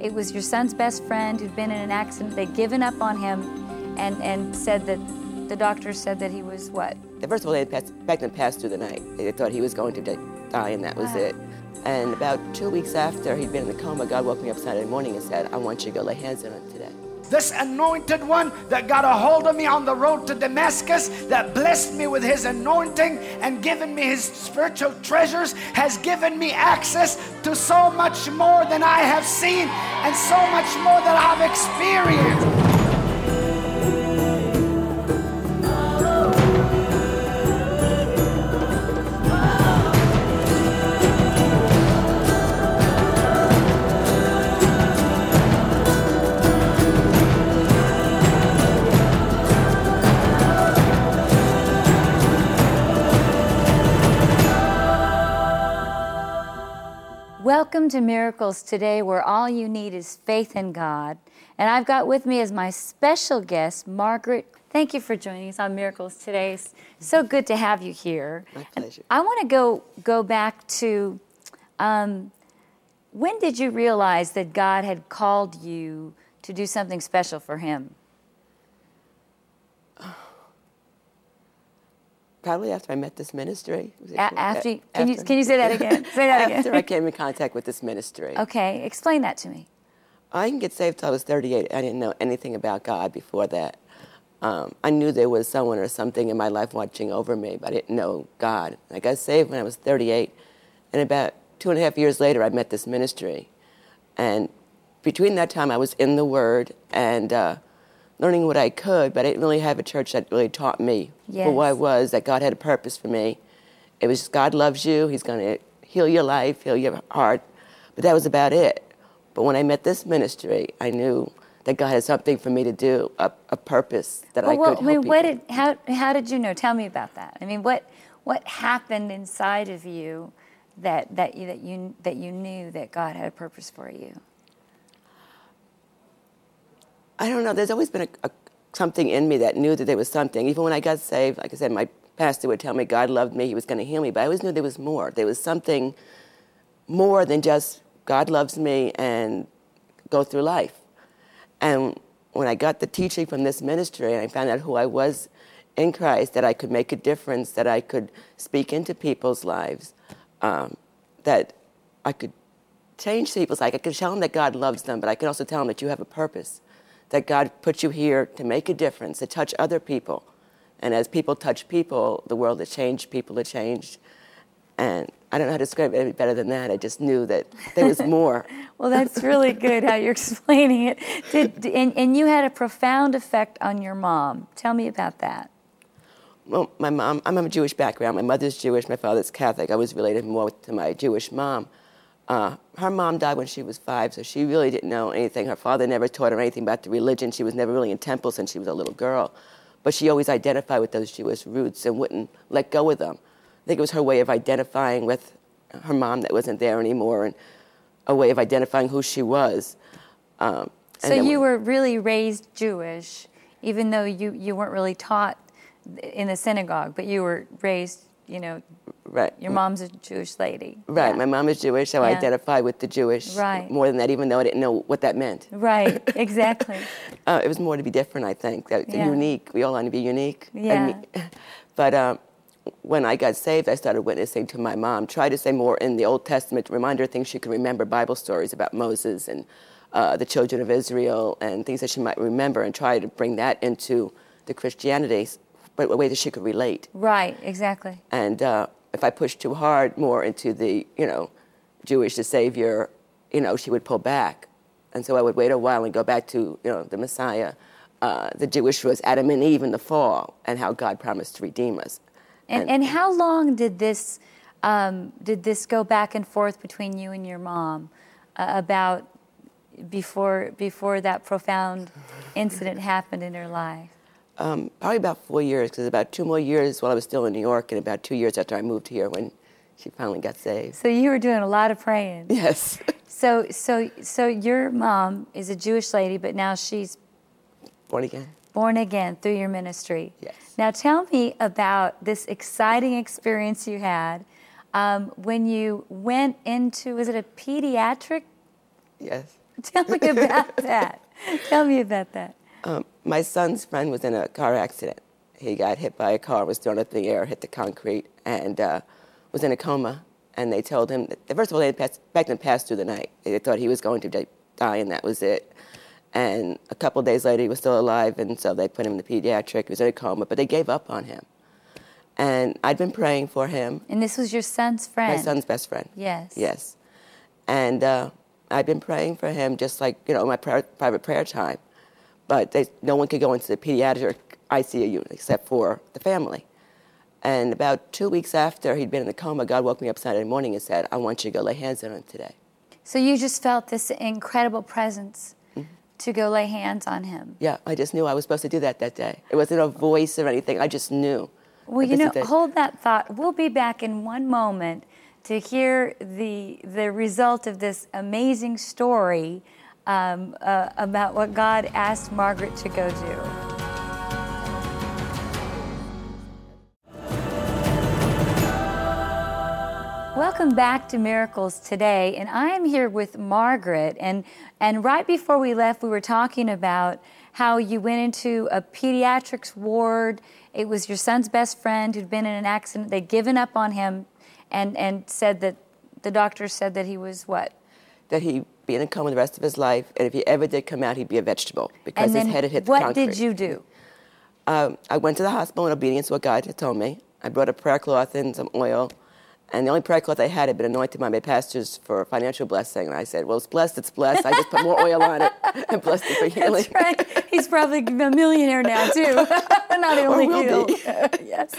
it was your son's best friend who'd been in an accident. They'd given up on him and, and said that the doctor said that he was what? First of all, they had passed, Beckman passed through the night. They thought he was going to die, and that was Wow. it. And about two weeks after he'd been in the coma, God woke me up Saturday morning and said, I want you to go lay hands on him today. This anointed one that got a hold of me on the road to Damascus, that blessed me with his anointing and given me his spiritual treasures, has given me access to so much more than I have seen and so much more that I've experienced. Welcome to Miracles Today, where all you need is faith in God. And I've got with me as my special guest, Margaret. Thank you for joining us on Miracles Today. It's so good to have you here. My And. I want to go go back to um, when did you realize that God had called you to do something special for Him? Probably after I met this ministry. A- after, you- can you after- can you say that again? Say that again. After I came in contact with this ministry. Okay, explain that to me. I didn't get saved till I was 38. I didn't know anything about God before that. Um, I knew there was someone or something in my life watching over me, but I didn't know God. I got saved when I was 38, and about two and a half years later, I met this ministry. And between that time, I was in the Word and uh, learning what I could, but I didn't really have a church that really taught me for what I was, that God had a purpose for me. It was just God loves you, He's going to heal your life, heal your heart. But that was about it. But when I met this ministry, I knew that God had something for me to do, a, a purpose that I Well, could well, I mean, what did how how did you know? Tell me about that. I mean, what what happened inside of you that that you that you that you knew that God had a purpose for you? I don't know. There's always been a, a, something in me that knew that there was something. Even when I got saved, like I said, my pastor would tell me God loved me, He was going to heal me. But I always knew there was more. There was something more than just God loves me and go through life. And when I got the teaching from this ministry and I found out who I was in Christ, that I could make a difference, that I could speak into people's lives, um, that I could change people's life. I could tell them that God loves them, but I could also tell them that you have a purpose, that God put you here to make a difference, to touch other people. And as people touch people, the world has changed, people have changed. And I don't know how to describe it any better than that. I just knew that there was more. Well, that's really good how you're explaining it. Did, and, and you had a profound effect on your mom. Tell me about that. Well, my mom, I'm of a Jewish background. My mother's Jewish, my father's Catholic. I was related more to my Jewish mom. Uh, her mom died when she was five, so she really didn't know anything. Her father never taught her anything about the religion. She was never really in temple since she was a little girl. But she always identified with those Jewish roots and wouldn't let go of them. I think it was her way of identifying with her mom that wasn't there anymore and a way of identifying who she was. Um, So you were really raised Jewish, even though you, you weren't really taught in the synagogue, but you were raised, you know, right. your mom's a Jewish lady. Right, Yeah. my mom is Jewish, so I identify with the Jewish Right. more than that, even though I didn't know what that meant. Right, exactly. Uh, it was more to be different, I think. That Yeah. unique. We all want to be unique. Yeah. me- but um, when I got saved, I started witnessing to my mom. Tried to say more in the Old Testament to remind her things she could remember, Bible stories about Moses and uh, the children of Israel, and things that she might remember, and try to bring that into the Christianity, but a way that she could relate. Right, exactly. And uh, if I pushed too hard more into the, you know, Jewish the Savior, you know, she would pull back. And so I would wait a while and go back to, you know, the Messiah. Uh, the Jewish was Adam and Eve in the fall and how God promised to redeem us. And, and how long did this um, did this go back and forth between you and your mom uh, about before before that profound incident happened in her life? Um, probably about four years, because about two more years while I was still in New York, and about two years after I moved here when she finally got saved. So you were doing a lot of praying. Yes. So so so your mom is a Jewish lady, but now she's Born again. born again through your ministry. Yes. Now tell me about this exciting experience you had um, when you went into was it a pediatric Yes. Tell me about that. Tell me about that. Um, my son's friend was in a car accident. He got hit by a car, was thrown up in the air, hit the concrete, and uh, was in a coma. And they told him, that, first of all, they expected him to pass through the night. They thought he was going to die, and that was it. And a couple days later, he was still alive, and so they put him in the pediatric. He was in a coma, but they gave up on him. And I'd been praying for him. And this was your son's friend? My son's best friend. Yes. Yes. And uh, I'd been praying for him just like, you know, my private prayer time. But they, no one could go into the pediatric ICU unit except for the family. And about two weeks after he'd been in the coma, God woke me up Saturday morning and said, I want you to go lay hands on him today. So you just felt this incredible presence mm-hmm. to go lay hands on him? Yeah, I just knew I was supposed to do that that day. It wasn't a voice or anything, I just knew. Well, you know, hold that thought. We'll be back in one moment to hear the, the result of this amazing story um, uh, about what God asked Margaret to go do. Welcome back to Miracles Today, and I am here with Margaret. And, and right before we left, we were talking about how you went into a pediatrics ward. It was your son's best friend who'd been in an accident. They'd given up on him and, and said that the doctor said that he was what? That he'd be in a coma the rest of his life, and if he ever did come out, he'd be a vegetable because his head had hit the what concrete. What did you do? Um, I went to the hospital in obedience to what God had told me. I brought a prayer cloth and some oil and the only prayer cloth I had had been anointed by my pastors for financial blessing. And I said, Well, it's blessed, it's blessed. I just put more oil on it and blessed it for healing. That's right. He's probably a millionaire now, too. Not only healed. Yes.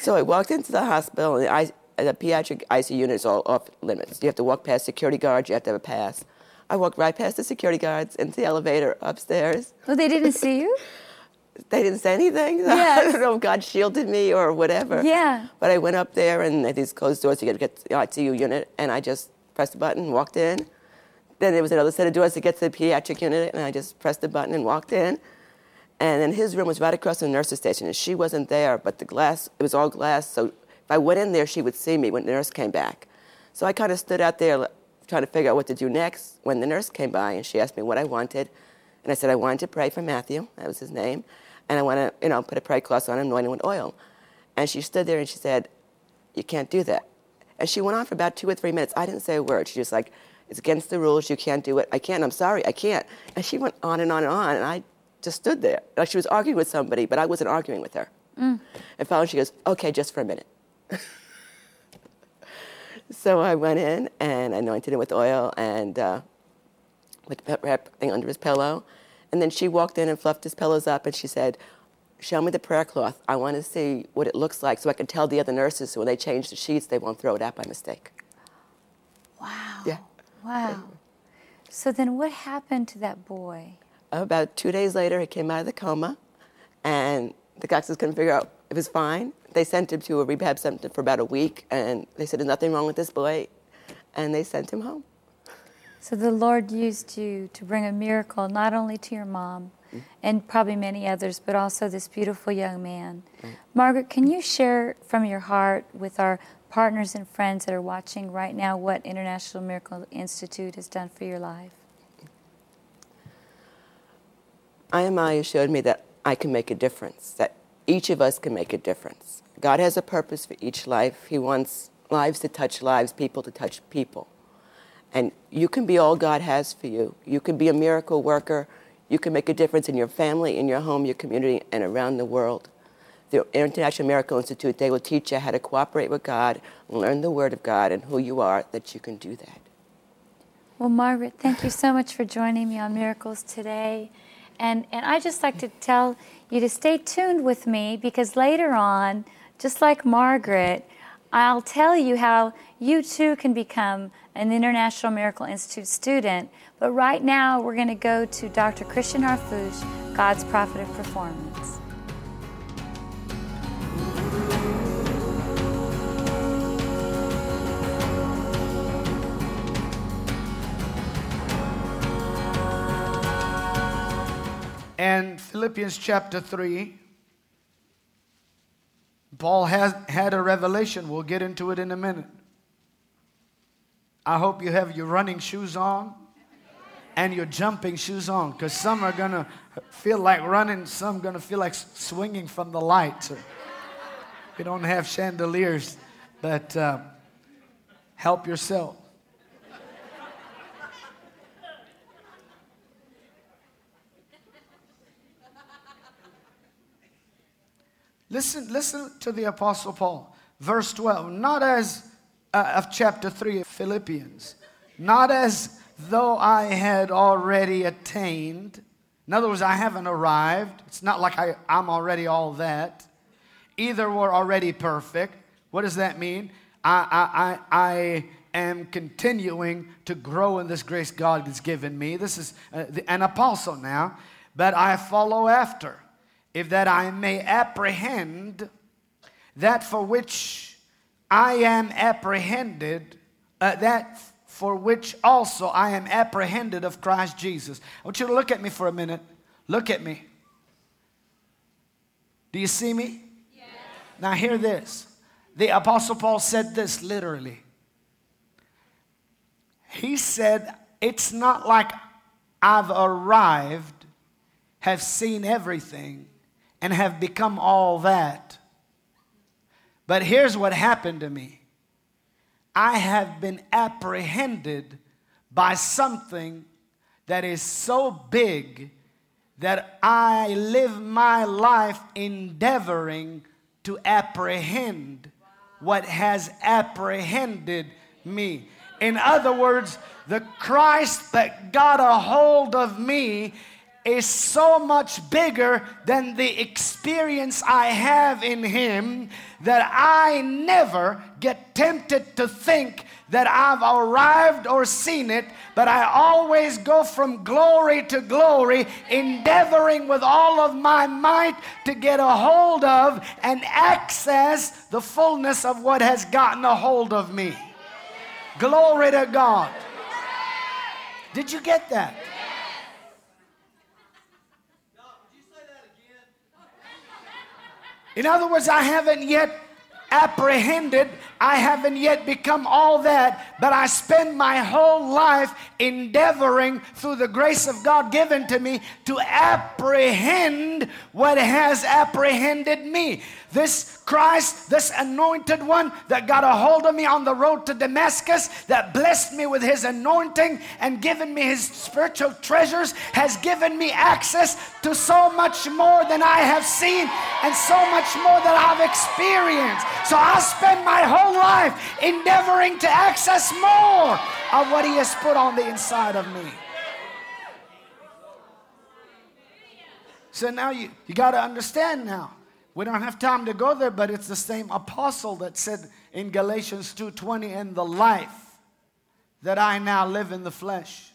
So I walked into the hospital, and I, the pediatric ICU unit is all off limits. You have to walk past security guards, you have to have a pass. I walked right past the security guards into the elevator upstairs. Well, they didn't see you? they didn't say anything. Yes. I don't know if God shielded me or whatever. Yeah. But I went up there and at these closed doors to get, get to the ICU unit, and I just pressed the button, and walked in. Then there was another set of doors to get to the pediatric unit, and I just pressed the button and walked in. And then his room was right across from the nurse's station, and she wasn't there, but the glass, it was all glass, so if I went in there, she would see me when the nurse came back. So I kind of stood out there trying to figure out what to do next when the nurse came by, and she asked me what I wanted. And I said I wanted to pray for Matthew, that was his name and I want to, you know, put a prayer cloth on him, anoint him with oil. And she stood there and she said, You can't do that. And she went on for about two or three minutes. I didn't say a word. She just like, It's against the rules. You can't do it. I can't. I'm sorry. I can't. And she went on and on and on. And I just stood there. Like she was arguing with somebody, but I wasn't arguing with her. Mm. And finally she goes, Okay, just for a minute. so I went in and anointed him with oil and uh, put the wrap thing under his pillow. And then she walked in and fluffed his pillows up and she said, Show me the prayer cloth. I want to see what it looks like so I can tell the other nurses so when they change the sheets, they won't throw it out by mistake. Wow. Yeah. Wow. So then what happened to that boy? About two days later, he came out of the coma, and the doctors couldn't figure out he was fine. They sent him to a rehab center for about a week, and they said, There's nothing wrong with this boy, and they sent him home. So the Lord used you to bring a miracle not only to your mom mm-hmm. and probably many others, but also this beautiful young man. Mm-hmm. Margaret, can you share from your heart with our partners and friends that are watching right now what International Miracle Institute has done for your life? IMI showed me that I can make a difference, that each of us can make a difference. God has a purpose for each life. He wants lives to touch lives, people to touch people. And you can be all God has for you. You can be a miracle worker. You can make a difference in your family, in your home, your community, and around the world. The International Miracle Institute, they will teach you how to cooperate with God, learn the Word of God, and who you are, that you can do that. Well, Margaret, thank you so much for joining me on Miracles today. And, and I just like to tell you to stay tuned with me because later on, just like Margaret, I'll tell you how you too can become an International Miracle Institute student. But right now, we're going to go to Dr. Christian Harfouche, God's Prophet of Performance. And Philippians chapter 3, Paul has had a revelation. We'll get into it in a minute. I hope you have your running shoes on and your jumping shoes on because some are going to feel like running, some going to feel like swinging from the lights. We don't have chandeliers, but uh, help yourself. Listen, listen to the Apostle Paul, verse 12. Not as uh, of chapter 3 of Philippians, not as though I had already attained. In other words, I haven't arrived. It's not like I, I'm already all that. Either we're already perfect. What does that mean? I, I, I, I am continuing to grow in this grace God has given me. This is uh, an apostle now, but I follow after if that I may apprehend that for which I am apprehended, uh, that for which also I am apprehended of Christ Jesus. I want you to look at me for a minute. Look at me. Do you see me? Yes. Now, hear this. The Apostle Paul said this literally. He said, It's not like I've arrived, have seen everything, and have become all that. But here's what happened to me I have been apprehended by something that is so big that I live my life endeavoring to apprehend what has apprehended me. In other words, the Christ that got a hold of me is so much bigger than the experience I have in Him that I never get tempted to think that I've arrived or seen it, but I always go from glory to glory, endeavoring with all of my might to get a hold of and access the fullness of what has gotten a hold of me. Glory to God. Did you get that? In other words, I haven't yet apprehended, I haven't yet become all that, but I spend my whole life endeavoring through the grace of God given to me to apprehend what has apprehended me. This Christ, this anointed one that got a hold of me on the road to Damascus, that blessed me with his anointing and given me his spiritual treasures, has given me access to so much more than I have seen and so much more that I've experienced. So I spend my whole life endeavoring to access more of what he has put on the inside of me. So now you, you got to understand now we don't have time to go there, but it's the same apostle that said in Galatians 2:20, "In the life that I now live in the flesh,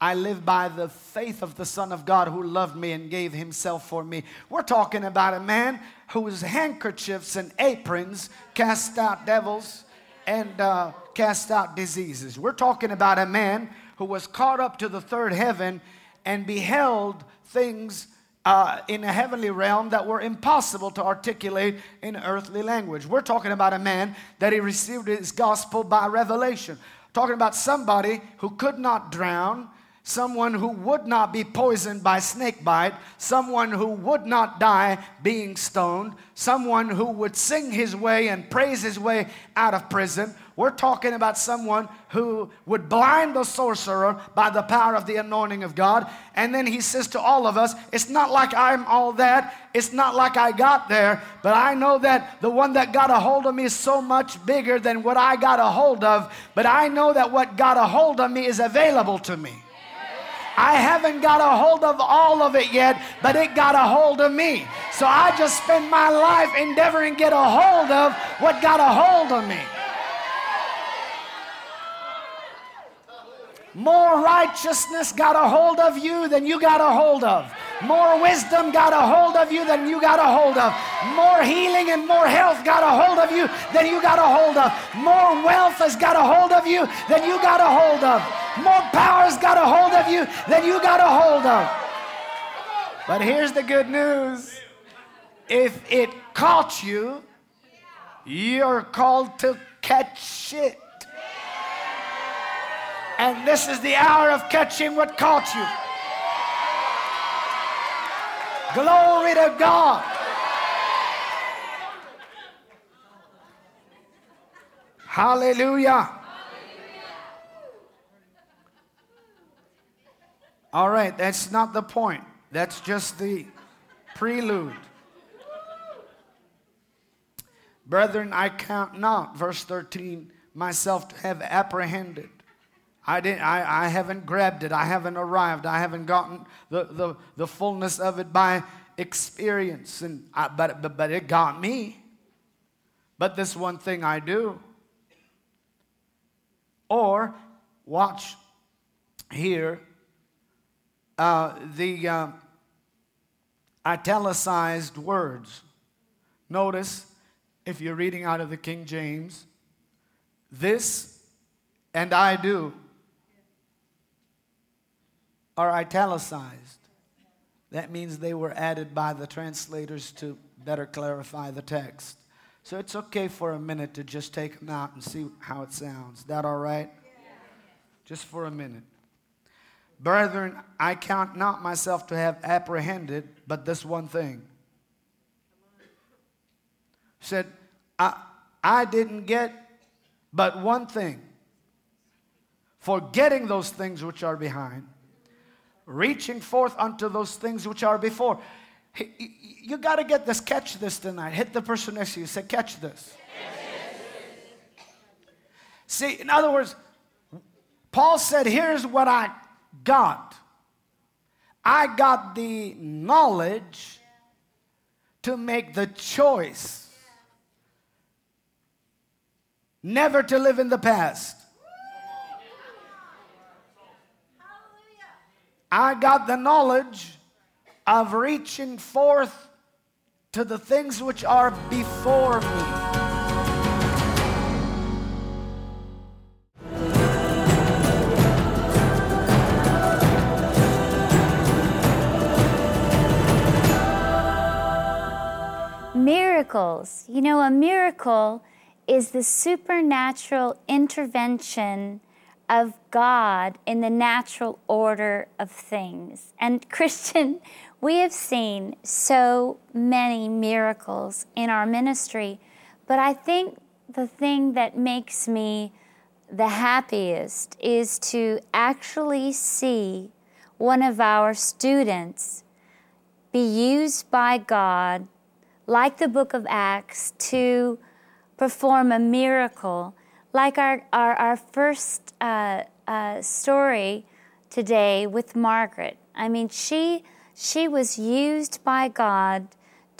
I live by the faith of the Son of God who loved me and gave himself for me." We're talking about a man whose handkerchiefs and aprons cast out devils and uh, cast out diseases. We're talking about a man who was caught up to the third heaven and beheld things uh, in a heavenly realm that were impossible to articulate in earthly language. We're talking about a man that he received his gospel by revelation. Talking about somebody who could not drown, someone who would not be poisoned by snake bite, someone who would not die being stoned, someone who would sing his way and praise his way out of prison. We're talking about someone who would blind the sorcerer by the power of the anointing of God. And then he says to all of us, It's not like I'm all that. It's not like I got there, but I know that the one that got a hold of me is so much bigger than what I got a hold of. But I know that what got a hold of me is available to me. I haven't got a hold of all of it yet, but it got a hold of me. So I just spend my life endeavoring to get a hold of what got a hold of me. More righteousness got a hold of you than you got a hold of. More wisdom got a hold of you than you got a hold of. More healing and more health got a hold of you than you got a hold of. More wealth has got a hold of you than you got a hold of. More power's got a hold of you than you got a hold of. But here's the good news if it caught you, you're called to catch it. And this is the hour of catching what caught you. Glory to God. Hallelujah. All right, that's not the point. That's just the prelude. Brethren, I count not, verse 13, myself to have apprehended. I, didn't, I, I haven't grabbed it. I haven't arrived. I haven't gotten the, the, the fullness of it by experience. And I, but, but, but it got me. But this one thing I do. Or, watch here, uh, the uh, italicized words. Notice, if you're reading out of the King James, this and I do are italicized. That means they were added by the translators to better clarify the text. So it's okay for a minute to just take them out and see how it sounds. That all right? Just for a minute. Brethren, I count not myself to have apprehended, but this one thing. Said, I, I didn't get but one thing. Forgetting those things which are behind, reaching forth unto those things which are before. You got to get this, catch this tonight. Hit the person next to you, say, catch this. See, in other words, Paul said, Here's what I got I got the knowledge to make the choice never to live in the past. I got the knowledge of reaching forth to the things which are before me. Miracles. You know, a miracle is the supernatural intervention of God in the natural order of things. And Christian, we have seen so many miracles in our ministry, but I think the thing that makes me the happiest is to actually see one of our students be used by God, like the book of Acts, to perform a miracle like our, our, our first uh, uh, story today with Margaret. I mean, she, she was used by God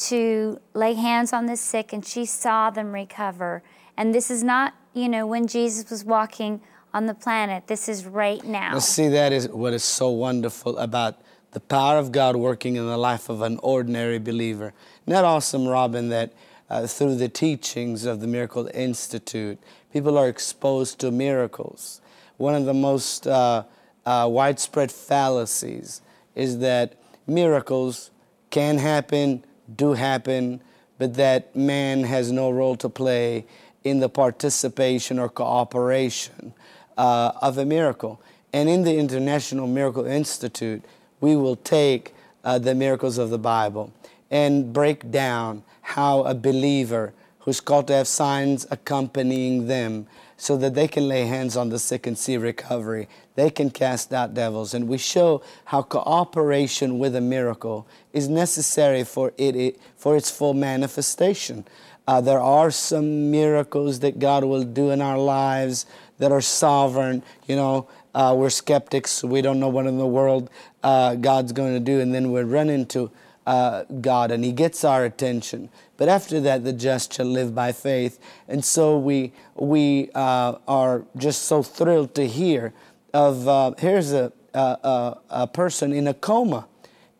to lay hands on the sick and she saw them recover. And this is not, you know, when Jesus was walking on the planet. This is right now. Now, see, that is what is so wonderful about the power of God working in the life of an ordinary believer. That awesome, Robin, that uh, through the teachings of the Miracle Institute, people are exposed to miracles. One of the most uh, uh, widespread fallacies is that miracles can happen, do happen, but that man has no role to play in the participation or cooperation uh, of a miracle. And in the International Miracle Institute, we will take uh, the miracles of the Bible and break down how a believer who's called to have signs accompanying them so that they can lay hands on the sick and see recovery. They can cast out devils. And we show how cooperation with a miracle is necessary for, it, for its full manifestation. Uh, there are some miracles that God will do in our lives that are sovereign. You know, uh, we're skeptics. We don't know what in the world uh, God's going to do. And then we run into uh, God and He gets our attention. But after that, the just shall live by faith. And so we, we uh, are just so thrilled to hear of uh, here's a, a, a person in a coma,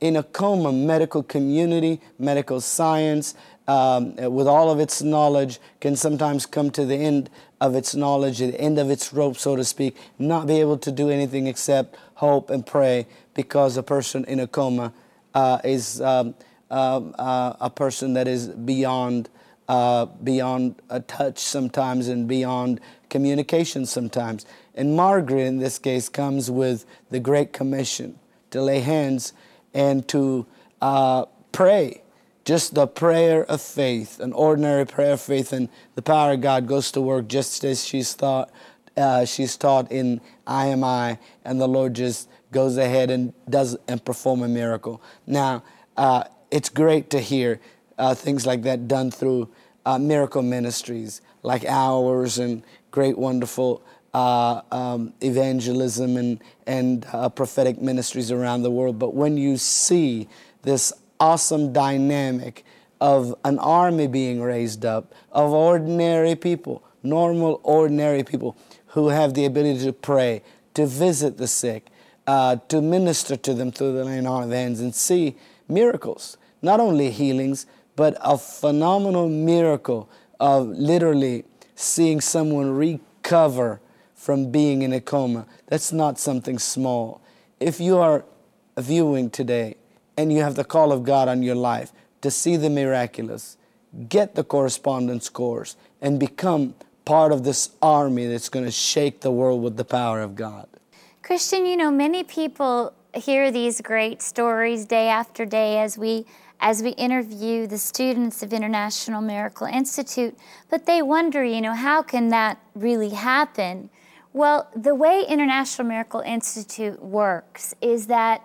in a coma, medical community, medical science, um, with all of its knowledge, can sometimes come to the end of its knowledge, the end of its rope, so to speak, not be able to do anything except hope and pray because a person in a coma uh, is um, uh, uh, a person that is beyond uh, beyond a touch sometimes and beyond communication sometimes. And Margaret, in this case, comes with the Great Commission to lay hands and to uh, pray. Just the prayer of faith, an ordinary prayer of faith, and the power of God goes to work just as she's thought. Uh, she's taught in IMI, and the Lord just goes ahead and does and perform a miracle. Now, uh, it's great to hear uh, things like that done through uh, miracle ministries like ours and great, wonderful uh, um, evangelism and, and uh, prophetic ministries around the world. But when you see this awesome dynamic of an army being raised up, of ordinary people, normal, ordinary people who have the ability to pray, to visit the sick, uh, to minister to them through the laying on of hands, and see miracles, not only healings, but a phenomenal miracle of literally seeing someone recover from being in a coma. That's not something small. If you are viewing today and you have the call of God on your life to see the miraculous, get the correspondence course and become part of this army that's going to shake the world with the power of God. Christian, you know, many people hear these great stories day after day as we as we interview the students of International Miracle Institute, but they wonder, you know, how can that really happen? Well, the way International Miracle Institute works is that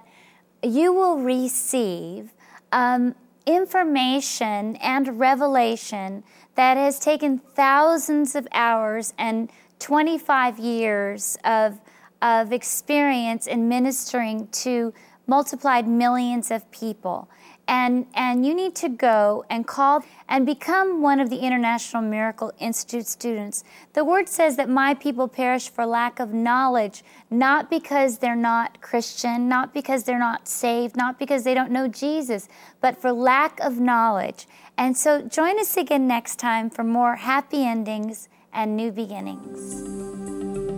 you will receive um, information and revelation that has taken thousands of hours and 25 years of, of experience in ministering to multiplied millions of people and and you need to go and call and become one of the International Miracle Institute students. The word says that my people perish for lack of knowledge, not because they're not Christian, not because they're not saved, not because they don't know Jesus, but for lack of knowledge. And so join us again next time for more happy endings and new beginnings.